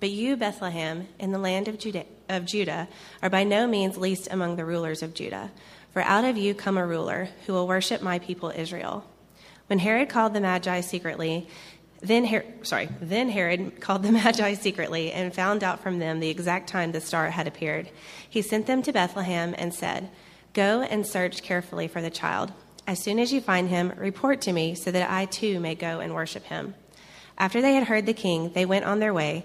But you, Bethlehem, in the land of Judah, of Judah, are by no means least among the rulers of Judah, for out of you come a ruler who will worship my people Israel. When Herod called the Magi secretly, then Her- sorry, then Herod called the Magi secretly and found out from them the exact time the star had appeared. He sent them to Bethlehem and said, "Go and search carefully for the child. As soon as you find him, report to me so that I too may go and worship him." After they had heard the king, they went on their way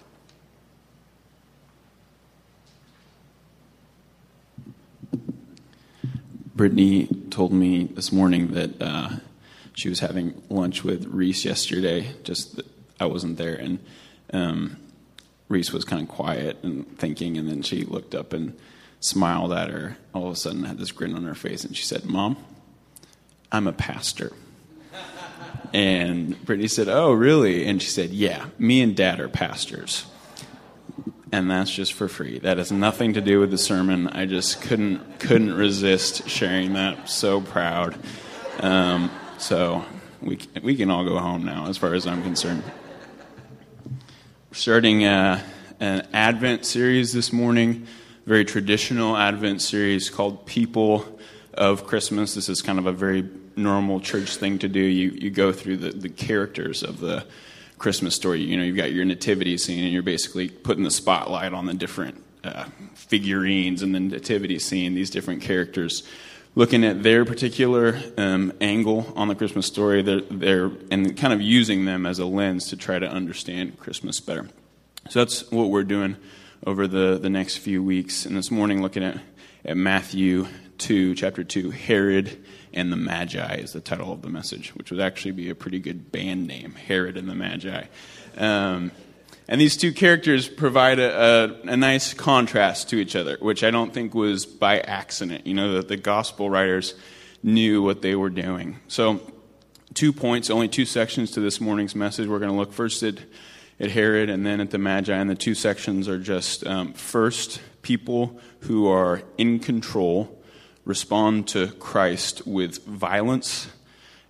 Brittany told me this morning that uh, she was having lunch with Reese yesterday. Just that I wasn't there, and um, Reese was kind of quiet and thinking, and then she looked up and smiled at her. All of a sudden, had this grin on her face, and she said, "Mom, I'm a pastor." And Brittany said, "Oh, really?" And she said, "Yeah, me and Dad are pastors." And that's just for free. That has nothing to do with the sermon. I just couldn't couldn't resist sharing that. So proud. Um, so we we can all go home now, as far as I'm concerned. Starting uh, an Advent series this morning, very traditional Advent series called People of Christmas. This is kind of a very normal church thing to do. You you go through the, the characters of the Christmas story. You know, you've got your nativity scene, and you're basically putting the spotlight on the different uh, figurines and the nativity scene, these different characters, looking at their particular um, angle on the Christmas story, they're, they're, and kind of using them as a lens to try to understand Christmas better. So that's what we're doing over the, the next few weeks. And this morning, looking at, at Matthew 2, chapter 2, Herod and the Magi is the title of the message, which would actually be a pretty good band name, Herod and the Magi. Um, and these two characters provide a, a, a, nice contrast to each other, which I don't think was by accident. You know, that the gospel writers knew what they were doing. So, two points, only two sections to this morning's message. We're going to look first at, at Herod and then at the Magi. And the two sections are just um, first, people who are in control respond to Christ with violence.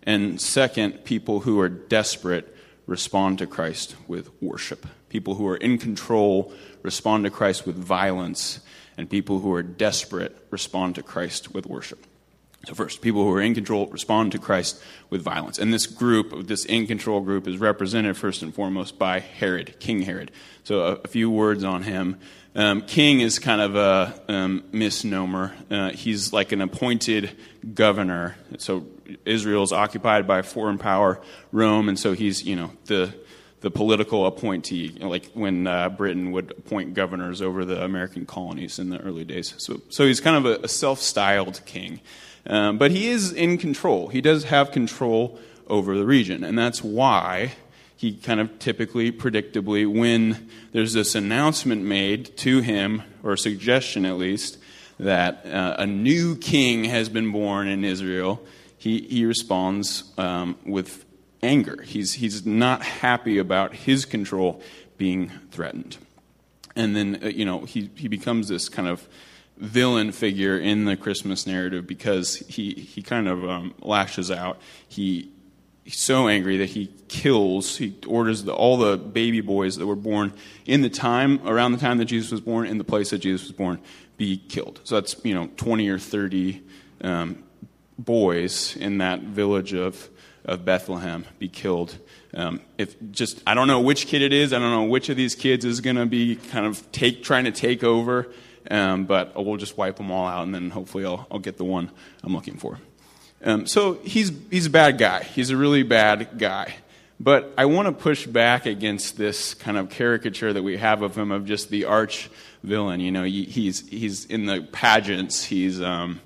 And second, people who are desperate respond to Christ with worship. People who are in control respond to Christ with violence, and people who are desperate respond to Christ with worship. So, first, people who are in control respond to Christ with violence. And this group, this in control group, is represented first and foremost by Herod, King Herod. So, a, a few words on him. Um, king is kind of a um, misnomer. Uh, he's like an appointed governor. So Israel is occupied by a foreign power, Rome, and so he's you know the the political appointee, like when uh, Britain would appoint governors over the American colonies in the early days. So so he's kind of a, a self-styled king, um, but he is in control. He does have control over the region, and that's why he kind of typically, predictably, when there's this announcement made to him, or suggestion at least, that uh, a new king has been born in Israel, he, he responds um, with anger. He's, he's not happy about his control being threatened. And then, uh, you know, he, he becomes this kind of villain figure in the Christmas narrative because he, he kind of um, lashes out. He, he's so angry that he kills, he orders the, all the baby boys that were born in the time, around the time that Jesus was born, in the place that Jesus was born, be killed. So that's, you know, 20 or 30 um, boys in that village of, of Bethlehem be killed. Um, if just, I don't know which kid it is, I don't know which of these kids is going to be kind of take, trying to take over, um, but we'll just wipe them all out and then hopefully I'll, I'll get the one I'm looking for. Um, so he's, he's a bad guy. He's a really bad guy. But I want to push back against this kind of caricature that we have of him of just the arch villain. You know, he's, he's in the pageants, he's, um,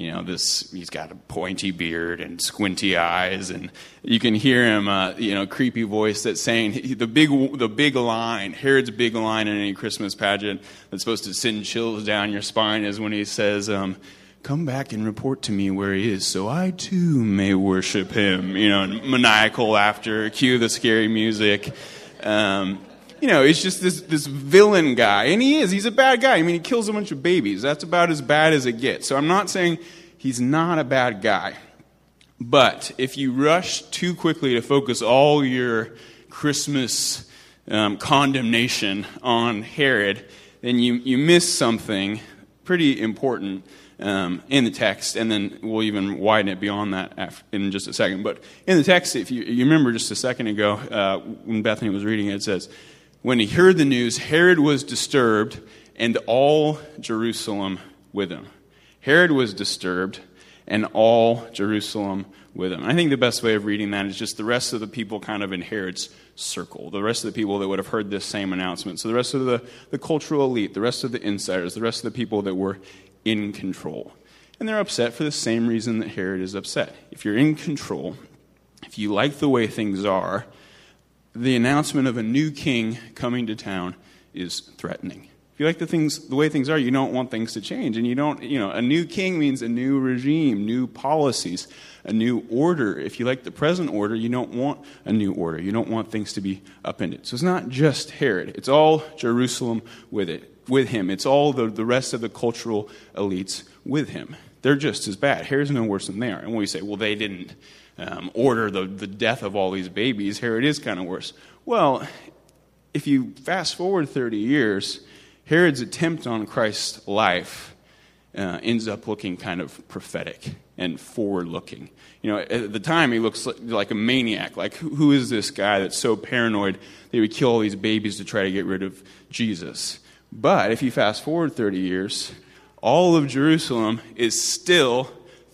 you know, this, he's got a pointy beard and squinty eyes, and you can hear him, uh, you know, creepy voice that's saying the big, the big line, Herod's big line in any Christmas pageant that's supposed to send chills down your spine is when he says, um, Come back and report to me where he is, so I too may worship him. You know, maniacal laughter, cue the scary music. Um, you know, it's just this, this villain guy. And he is. He's a bad guy. I mean, he kills a bunch of babies. That's about as bad as it gets. So I'm not saying he's not a bad guy. But if you rush too quickly to focus all your Christmas um, condemnation on Herod, then you, you miss something pretty important um, in the text, and then we'll even widen it beyond that in just a second. But in the text, if you, you remember just a second ago uh, when Bethany was reading it, it says, When he heard the news, Herod was disturbed, and all Jerusalem with him. Herod was disturbed, and all Jerusalem with him. I think the best way of reading that is just the rest of the people kind of in Herod's circle, the rest of the people that would have heard this same announcement. So the rest of the, the cultural elite, the rest of the insiders, the rest of the people that were in control. And they're upset for the same reason that Herod is upset. If you're in control, if you like the way things are, the announcement of a new king coming to town is threatening. If you like the things the way things are, you don't want things to change. And you don't, you know, a new king means a new regime, new policies, a new order. If you like the present order, you don't want a new order. You don't want things to be upended. So it's not just Herod, it's all Jerusalem with it with him. It's all the, the rest of the cultural elites with him. They're just as bad. Herod's no worse than they are. And we say, well, they didn't um, order the, the death of all these babies, Herod is kind of worse. Well, if you fast forward 30 years, Herod's attempt on Christ's life uh, ends up looking kind of prophetic and forward looking. You know, at the time, he looks like, a maniac. Like, who, who is this guy that's so paranoid that he would kill all these babies to try to get rid of Jesus? But if you fast forward 30 years, all of Jerusalem is still,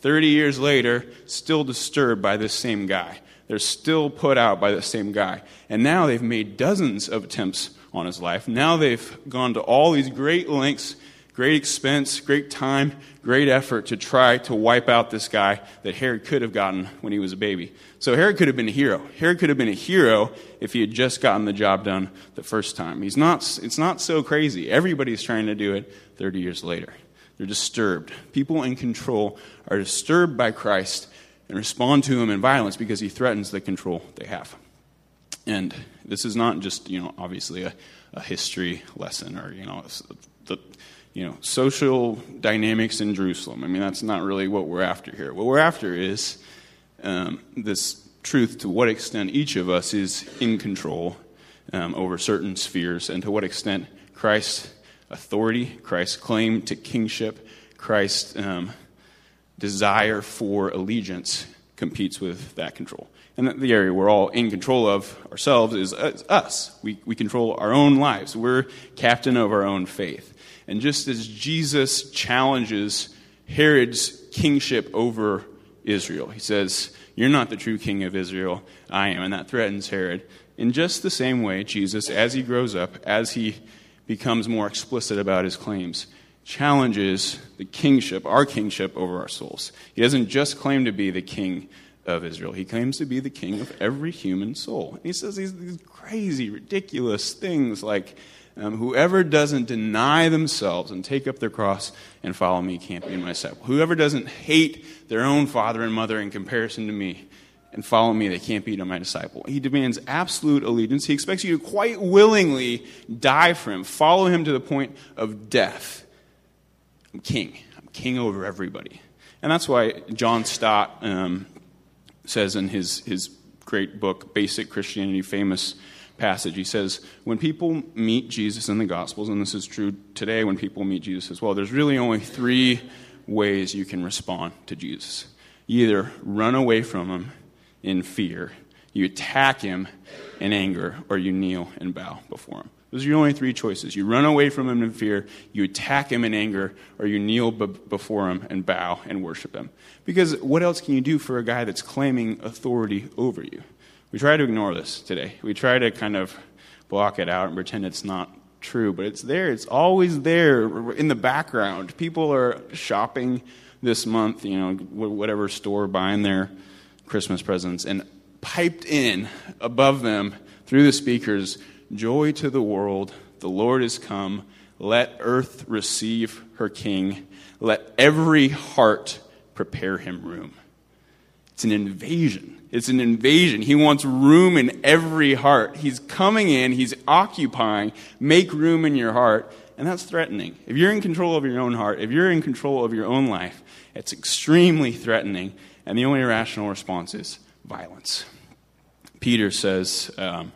30 years later, still disturbed by this same guy. They're still put out by the same guy. And now they've made dozens of attempts on his life. Now they've gone to all these great lengths great expense, great time, great effort to try to wipe out this guy that Herod could have gotten when he was a baby. So Herod could have been a hero. Herod could have been a hero if he had just gotten the job done the first time. He's not, it's not so crazy. Everybody's trying to do it 30 years later. They're disturbed. People in control are disturbed by Christ and respond to him in violence because he threatens the control they have. And this is not just, you know, obviously a, a history lesson or, you know, the, you know, social dynamics in Jerusalem. I mean, that's not really what we're after here. What we're after is um, this truth to what extent each of us is in control um, over certain spheres, and to what extent Christ's authority, Christ's claim to kingship, Christ's um, desire for allegiance competes with that control. And the area we're all in control of ourselves is us. We, we control our own lives. We're captain of our own faith. And just as Jesus challenges Herod's kingship over Israel, he says, You're not the true king of Israel, I am. And that threatens Herod. In just the same way, Jesus, as he grows up, as he becomes more explicit about his claims, challenges the kingship, our kingship over our souls. He doesn't just claim to be the king of Israel, he claims to be the king of every human soul. he says these, these crazy, ridiculous things like, um, whoever doesn't deny themselves and take up their cross and follow me can't be my disciple. Whoever doesn't hate their own father and mother in comparison to me and follow me, they can't be my disciple. He demands absolute allegiance. He expects you to quite willingly die for him, follow him to the point of death. I'm king. I'm king over everybody. And that's why John Stott um, says in his, his great book, Basic Christianity, famous passage. He says, when people meet Jesus in the Gospels, and this is true today when people meet Jesus as well, there's really only three ways you can respond to Jesus. You either run away from him in fear, you attack him in anger, or you kneel and bow before him. Those are your only three choices. You run away from him in fear, you attack him in anger, or you kneel b- before him and bow and worship him. Because what else can you do for a guy that's claiming authority over you? We try to ignore this today. We try to kind of block it out and pretend it's not true, but it's there. It's always there in the background. People are shopping this month, you know, whatever store, buying their Christmas presents, and piped in above them through the speakers Joy to the world, the Lord is come. Let earth receive her king. Let every heart prepare him room. It's an invasion. It's an invasion. He wants room in every heart. He's coming in, he's occupying. Make room in your heart. And that's threatening. If you're in control of your own heart, if you're in control of your own life, it's extremely threatening. And the only rational response is violence. Peter says, um,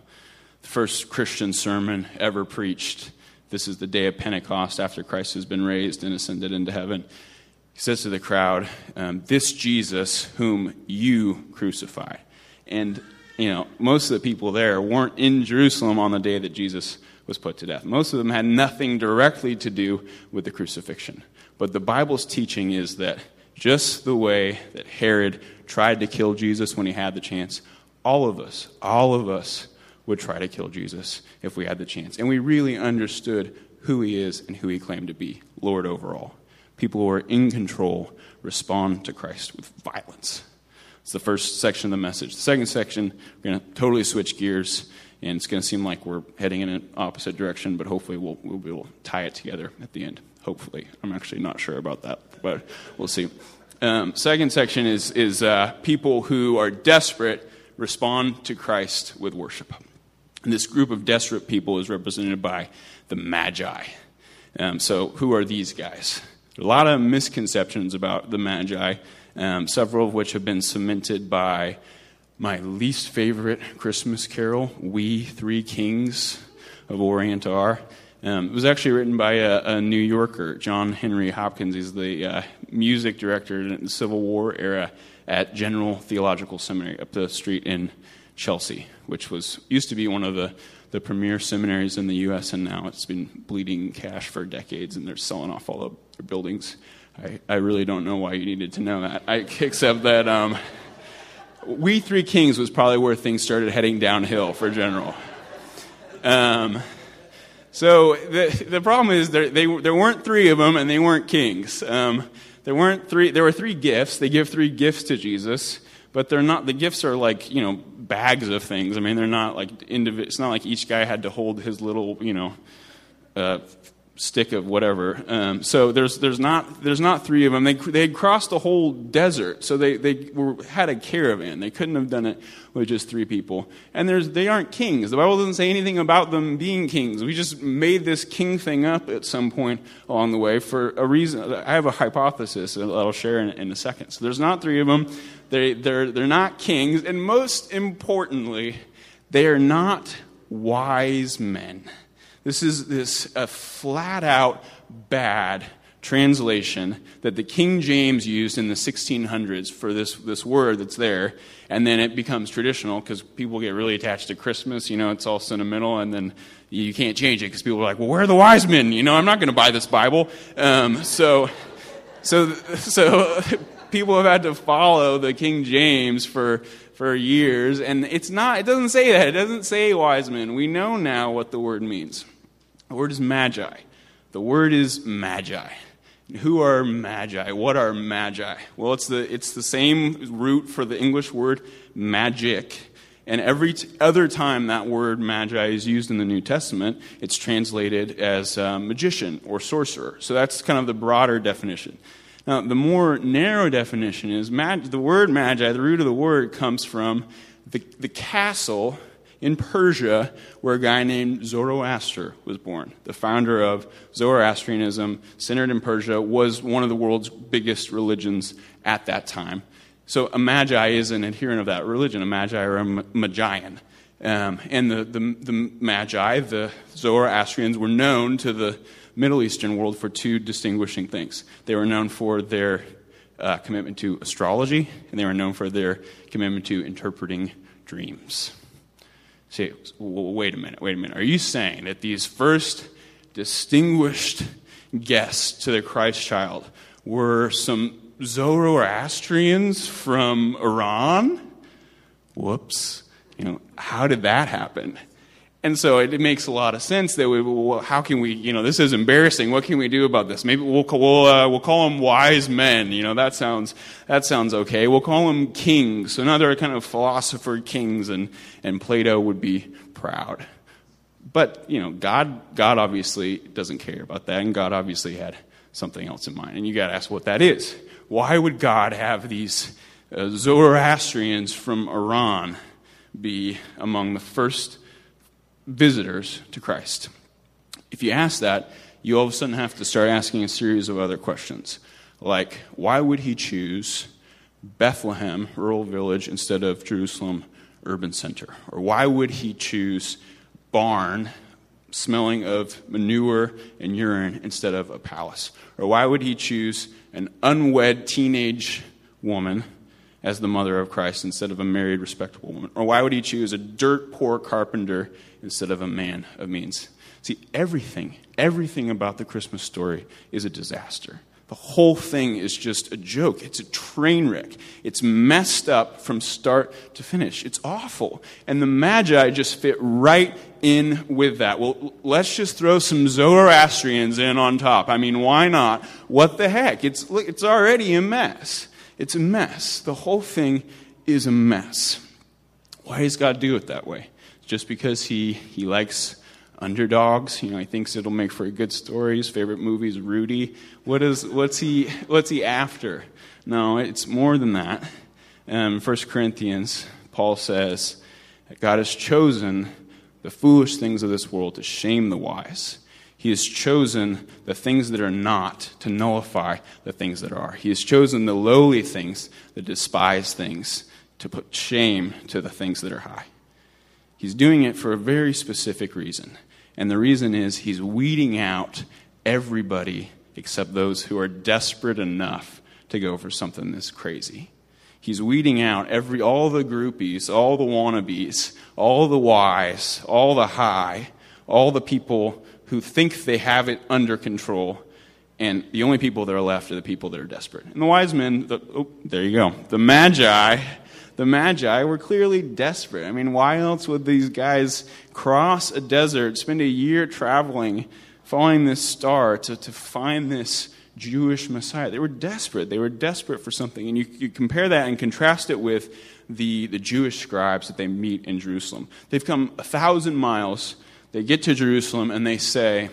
the first Christian sermon ever preached. This is the day of Pentecost after Christ has been raised and ascended into heaven. He says to the crowd, um, This Jesus whom you crucified. And, you know, most of the people there weren't in Jerusalem on the day that Jesus was put to death. Most of them had nothing directly to do with the crucifixion. But the Bible's teaching is that just the way that Herod tried to kill Jesus when he had the chance, all of us, all of us would try to kill Jesus if we had the chance. And we really understood who he is and who he claimed to be Lord over all. People who are in control respond to Christ with violence. It's the first section of the message. The second section, we're going to totally switch gears, and it's going to seem like we're heading in an opposite direction, but hopefully we'll, we'll be able to tie it together at the end. Hopefully. I'm actually not sure about but we'll see. Um, second section is, is uh, people who are desperate respond to Christ with worship. And this group of desperate people is represented by the Magi. Um, so, who are these guys? a lot of misconceptions about the Magi, um, several of which have been cemented by my least favorite Christmas carol, We Three Kings of Orient Are. Um, it was actually written by a, a, New Yorker, John Henry Hopkins. He's the uh, music director in the Civil War era at General Theological Seminary up the street in Chelsea, which was used to be one of the, the premier seminaries in the U.S., and now it's been bleeding cash for decades, and they're selling off all of their buildings. I, I really don't know why you needed to know that, I, except that um, We Three Kings was probably where things started heading downhill for General. Um, so the, the problem is there, they, there weren't three of them, and they weren't kings. Um, there weren't three. There were three gifts. They give three gifts to Jesus, but they're not. The gifts are like you know bags of things. I mean, they're not like individual. It's not like each guy had to hold his little you know uh, stick of whatever. Um, so there's, there's, not, there's not three of them. They, they had crossed the whole desert, so they, they were, had a caravan. They couldn't have done it with just three people. And there's, they aren't kings. The Bible doesn't say anything about them being kings. We just made this king thing up at some point along the way for a reason. I have a hypothesis that I'll share in, in a second. So there's not three of them. They, they're, they're not kings. And most importantly, they are not wise men. This is this a flat out bad translation that the King James used in the 1600s for this, this word that's there. And then it becomes traditional because people get really attached to Christmas. You know, it's all sentimental. And then you can't change it because people are like, well, where are the wise men? You know, I'm not going to buy this Bible. Um, so, so, so people have had to follow the King James for for years, and it's not, it doesn't say that. It doesn't say wise men. We know now what the word means. The word is magi. The word is magi. Who are magi? What are magi? Well, it's the, it's the same root for the English word magic. And every t- other time that word magi is used in the New Testament, it's translated as uh, magician or sorcerer. So that's kind of the broader definition. Now, the more narrow definition is mag- the word magi, the root of the word comes from the, the castle in Persia where a guy named Zoroaster was born. The founder of Zoroastrianism, centered in Persia, was one of the world's biggest religions at that time. So a magi is an adherent of that religion. A magi or a magian. Um, and the, the, the magi, the Zoroastrians, were known to the Middle Eastern world for two distinguishing things. They were known for their uh, commitment to astrology, and they were known for their commitment to interpreting dreams. Say, wait a minute, wait a minute. Are you saying that these first distinguished guests to the Christ child were some Zoroastrians from Iran? Whoops. You know, how did that happen? And so it, it, makes a lot of sense that we, well, how can we, you know, this is embarrassing. What can we do about this? Maybe we'll, we'll, uh, we'll call them wise men. You know, that sounds, that sounds okay. We'll call them kings. So now they're kind of philosopher kings and, and Plato would be proud. But, you know, God, God obviously doesn't care about that. And God obviously had something else in mind. And you got to ask what that is. Why would God have these uh, Zoroastrians from Iran be among the first visitors to Christ? If you ask that, you all of a sudden have to start asking a series of other questions. Like, why would he choose Bethlehem, rural village, instead of Jerusalem, urban center? Or why would he choose barn, smelling of manure and urine, instead of a palace? Or why would he choose an unwed teenage woman as the mother of Christ instead of a married, respectable woman? Or why would he choose a dirt poor carpenter instead of a man of means. See, everything, everything about the Christmas story is a disaster. The whole thing is just a joke. It's a train wreck. It's messed up from start to finish. It's awful. And the Magi just fit right in with that. Well, let's just throw some Zoroastrians in on top. I mean, why not? What the heck? It's, it's already a mess. It's a mess. The whole thing is a mess. Why does God do it that way? just because he, he likes underdogs. You know, he thinks it'll make for a good story. His favorite movie is Rudy. What is, what's, he, what's he after? No, it's more than that. Um, 1 Corinthians, Paul says that God has chosen the foolish things of this world to shame the wise. He has chosen the things that are not to nullify the things that are. He has chosen the lowly things, the despised things, to put shame to the things that are high. He's doing it for a very specific reason. And the reason is he's weeding out everybody except those who are desperate enough to go for something this crazy. He's weeding out every all the groupies, all the wannabes, all the wise, all the high, all the people who think they have it under control. And the only people that are left are the people that are desperate. And the wise men, the, oh, there you go. The magi the Magi were clearly desperate. I mean, why else would these guys cross a desert, spend a year traveling, following this star to, to find this Jewish Messiah? They were desperate. They were desperate for something. And you, you compare that and contrast it with the, the Jewish scribes that they meet in Jerusalem. They've come a thousand miles. They get to Jerusalem and they say,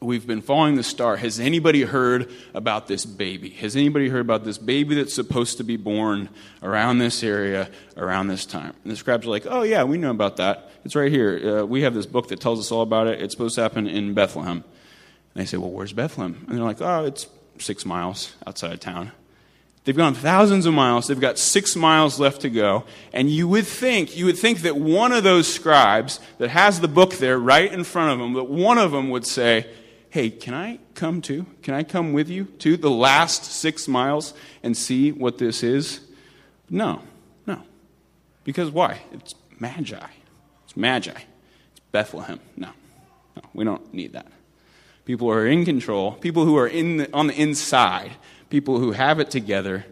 we've been following the star. Has anybody heard about this baby? Has anybody heard about this baby that's supposed to be born around this area around this time? And the scribes are like, oh, yeah, we know about that. It's right here. Uh, we have this book that tells us all about it. It's supposed to happen in Bethlehem. And they say, well, where's Bethlehem? And they're like, oh, it's six miles outside of town. They've gone thousands of miles. They've got six miles left to go. And you would think, you would think that one of those scribes that has the book there right in front of them, that one of them would say, hey, can I come too? Can I come with you to the last six miles and see what this is? No, no. Because why? It's Magi. It's Magi. It's Bethlehem. No, no, we don't need that. People who are in control, people who are in the, on the inside, people who have it together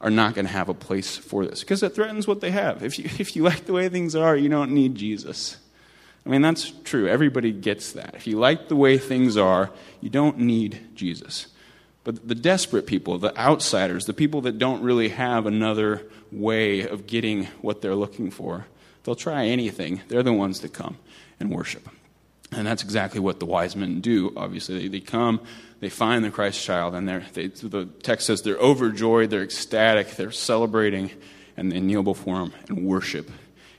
are not going to have a place for this because it threatens what they have. If you, if you like the way things are, you don't need Jesus. I mean, that's true. Everybody gets that. If you like the way things are, you don't need Jesus. But the desperate people, the outsiders, the people that don't really have another way of getting what they're looking for, they'll try anything. They're the ones that come and worship. And that's exactly what the wise men do, obviously. They, they come, they find the Christ child, and they, the text says they're overjoyed, they're ecstatic, they're celebrating, and they kneel before him and worship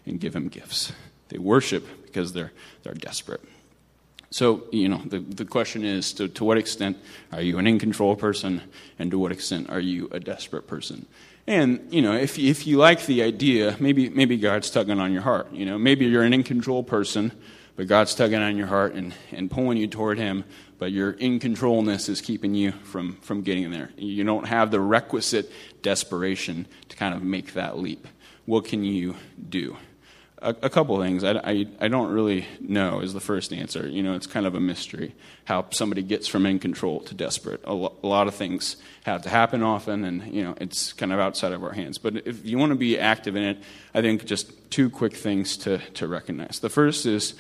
and give him gifts. They worship because they're, they're desperate. So, you know, the, the question is to, to what extent are you an in control person, and to what extent are you a desperate person? And, you know, if, if you like the idea, maybe, maybe God's tugging on your heart. You know, maybe you're an in control person, but God's tugging on your heart and, and pulling you toward Him, but your in controlness is keeping you from, from getting there. You don't have the requisite desperation to kind of make that leap. What can you do? a, a couple things. I, I, I, don't really know is the first answer. You know, it's kind of a mystery how somebody gets from in control to desperate. A, lo- a lot of things have to happen often, and you know, it's kind of outside of our hands. But if you want to be active in it, I think just two quick things to, to recognize. The first is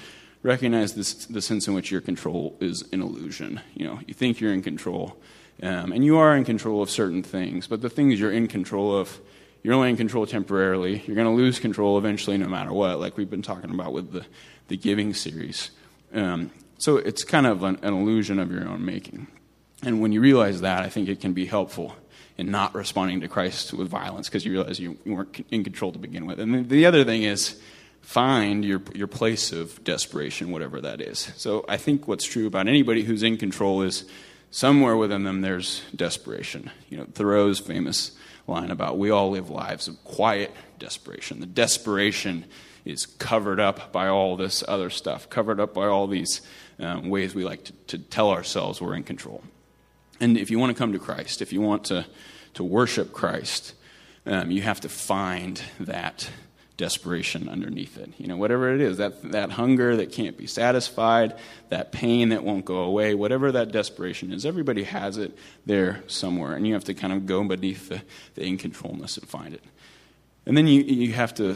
recognize this, the sense in which your control is an illusion. You know, you think you're in control, um, and you are in control of certain things, but the things you're in control of you're only in control temporarily. You're going to lose control eventually, no matter what, like we've been talking about with the, the giving series. Um, so it's kind of an, an, illusion of your own making. And when you realize that, I think it can be helpful in not responding to Christ with violence because you realize you, weren't in control to begin with. And the other thing is, find your, your place of desperation, whatever that is. So I think what's true about anybody who's in control is somewhere within them there's desperation. You know, Thoreau's famous line about we all live lives of quiet desperation. The desperation is covered up by all this other stuff, covered up by all these um, ways we like to, to, tell ourselves we're in control. And if you want to come to Christ, if you want to, to worship Christ, um, you have to find that desperation underneath it. You know, whatever it is, that, that hunger that can't be satisfied, that pain that won't go away, whatever that desperation is, everybody has it there somewhere. And you have to kind of go beneath the, the incontrolness and find it. And then you, you have to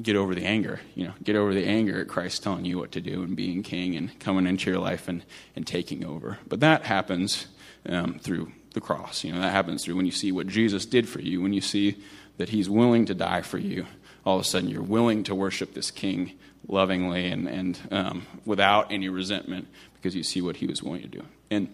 get over the anger, you know, get over the anger at Christ telling you what to do and being king and coming into your life and, and taking over. But that happens um, through the cross. You know, that happens through when you see what Jesus did for you, when you see that he's willing to die for you all of a sudden you're willing to worship this king lovingly and, and um, without any resentment because you see what he was willing to do. And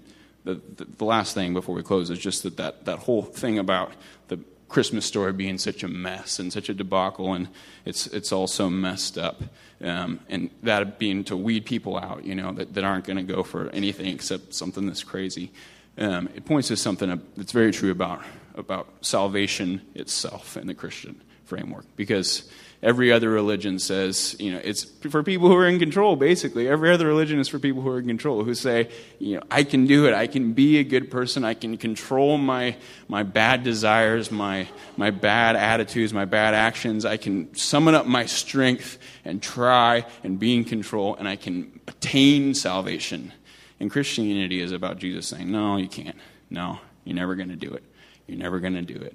the, the, the, last thing before we close is just that, that that whole thing about the Christmas story being such a mess and such a debacle, and it's, it's all so messed up. Um, and that being to weed people out, you know, that, that aren't going to go for anything except something that's crazy. Um, it points to something that's very true about, about salvation itself in the Christian framework because every other religion says, you know, it's for people who are in control, basically. Every other religion is for people who are in control, who say, you know, I can do it. I can be a good person. I can control my, my bad desires, my, my bad attitudes, my bad actions. I can summon up my strength and try and be in control, and I can attain salvation. And Christianity is about Jesus saying, no, you can't. No, you're never going to do it. You're never going to do it.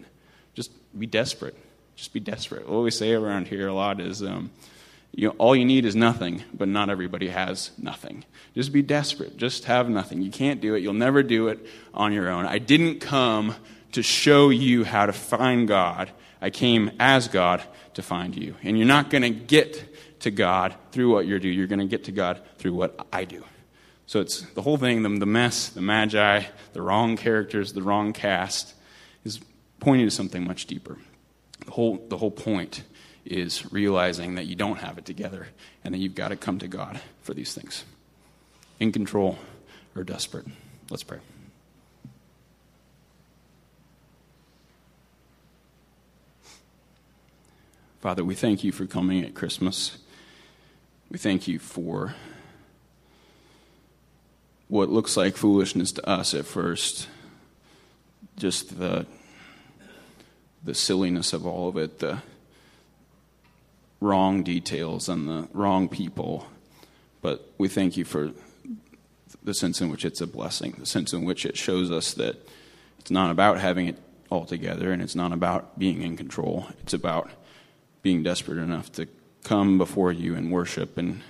Just be desperate just be desperate. What we say around here a lot is, um, you know, all you need is nothing, but not everybody has nothing. Just be desperate. Just have nothing. You can't do it. You'll never do it on your own. I didn't come to show you how to find God. I came as God to find you. And you're not going to get to God through what you do. You're going to get to God through what I do. So it's the whole thing, the, the mess, the magi, the wrong characters, the wrong cast, is pointing to something much deeper. The whole, the whole point is realizing that you don't have it together and that you've got to come to God for these things. In control or desperate. Let's pray. Father, we thank you for coming at Christmas. We thank you for what looks like foolishness to us at first. Just the the silliness of all of it, the wrong details and the wrong people. But we thank you for the sense in which it's a blessing, the sense in which it shows us that it's not about having it all together and it's not about being in control. It's about being desperate enough to come before you and worship and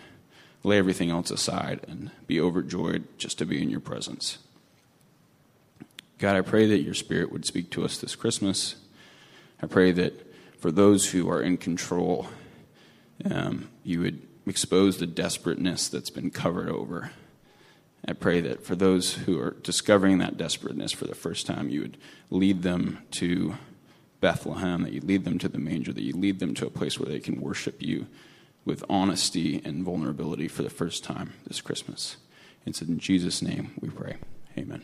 lay everything else aside and be overjoyed just to be in your presence. God, I pray that your Spirit would speak to us this Christmas. I pray that for those who are in control, um, you would expose the desperateness that's been covered over. I pray that for those who are discovering that desperateness for the first time, you would lead them to Bethlehem, that you lead them to the manger, that you lead them to a place where they can worship you with honesty and vulnerability for the first time this Christmas. It's in Jesus' name we pray. Amen.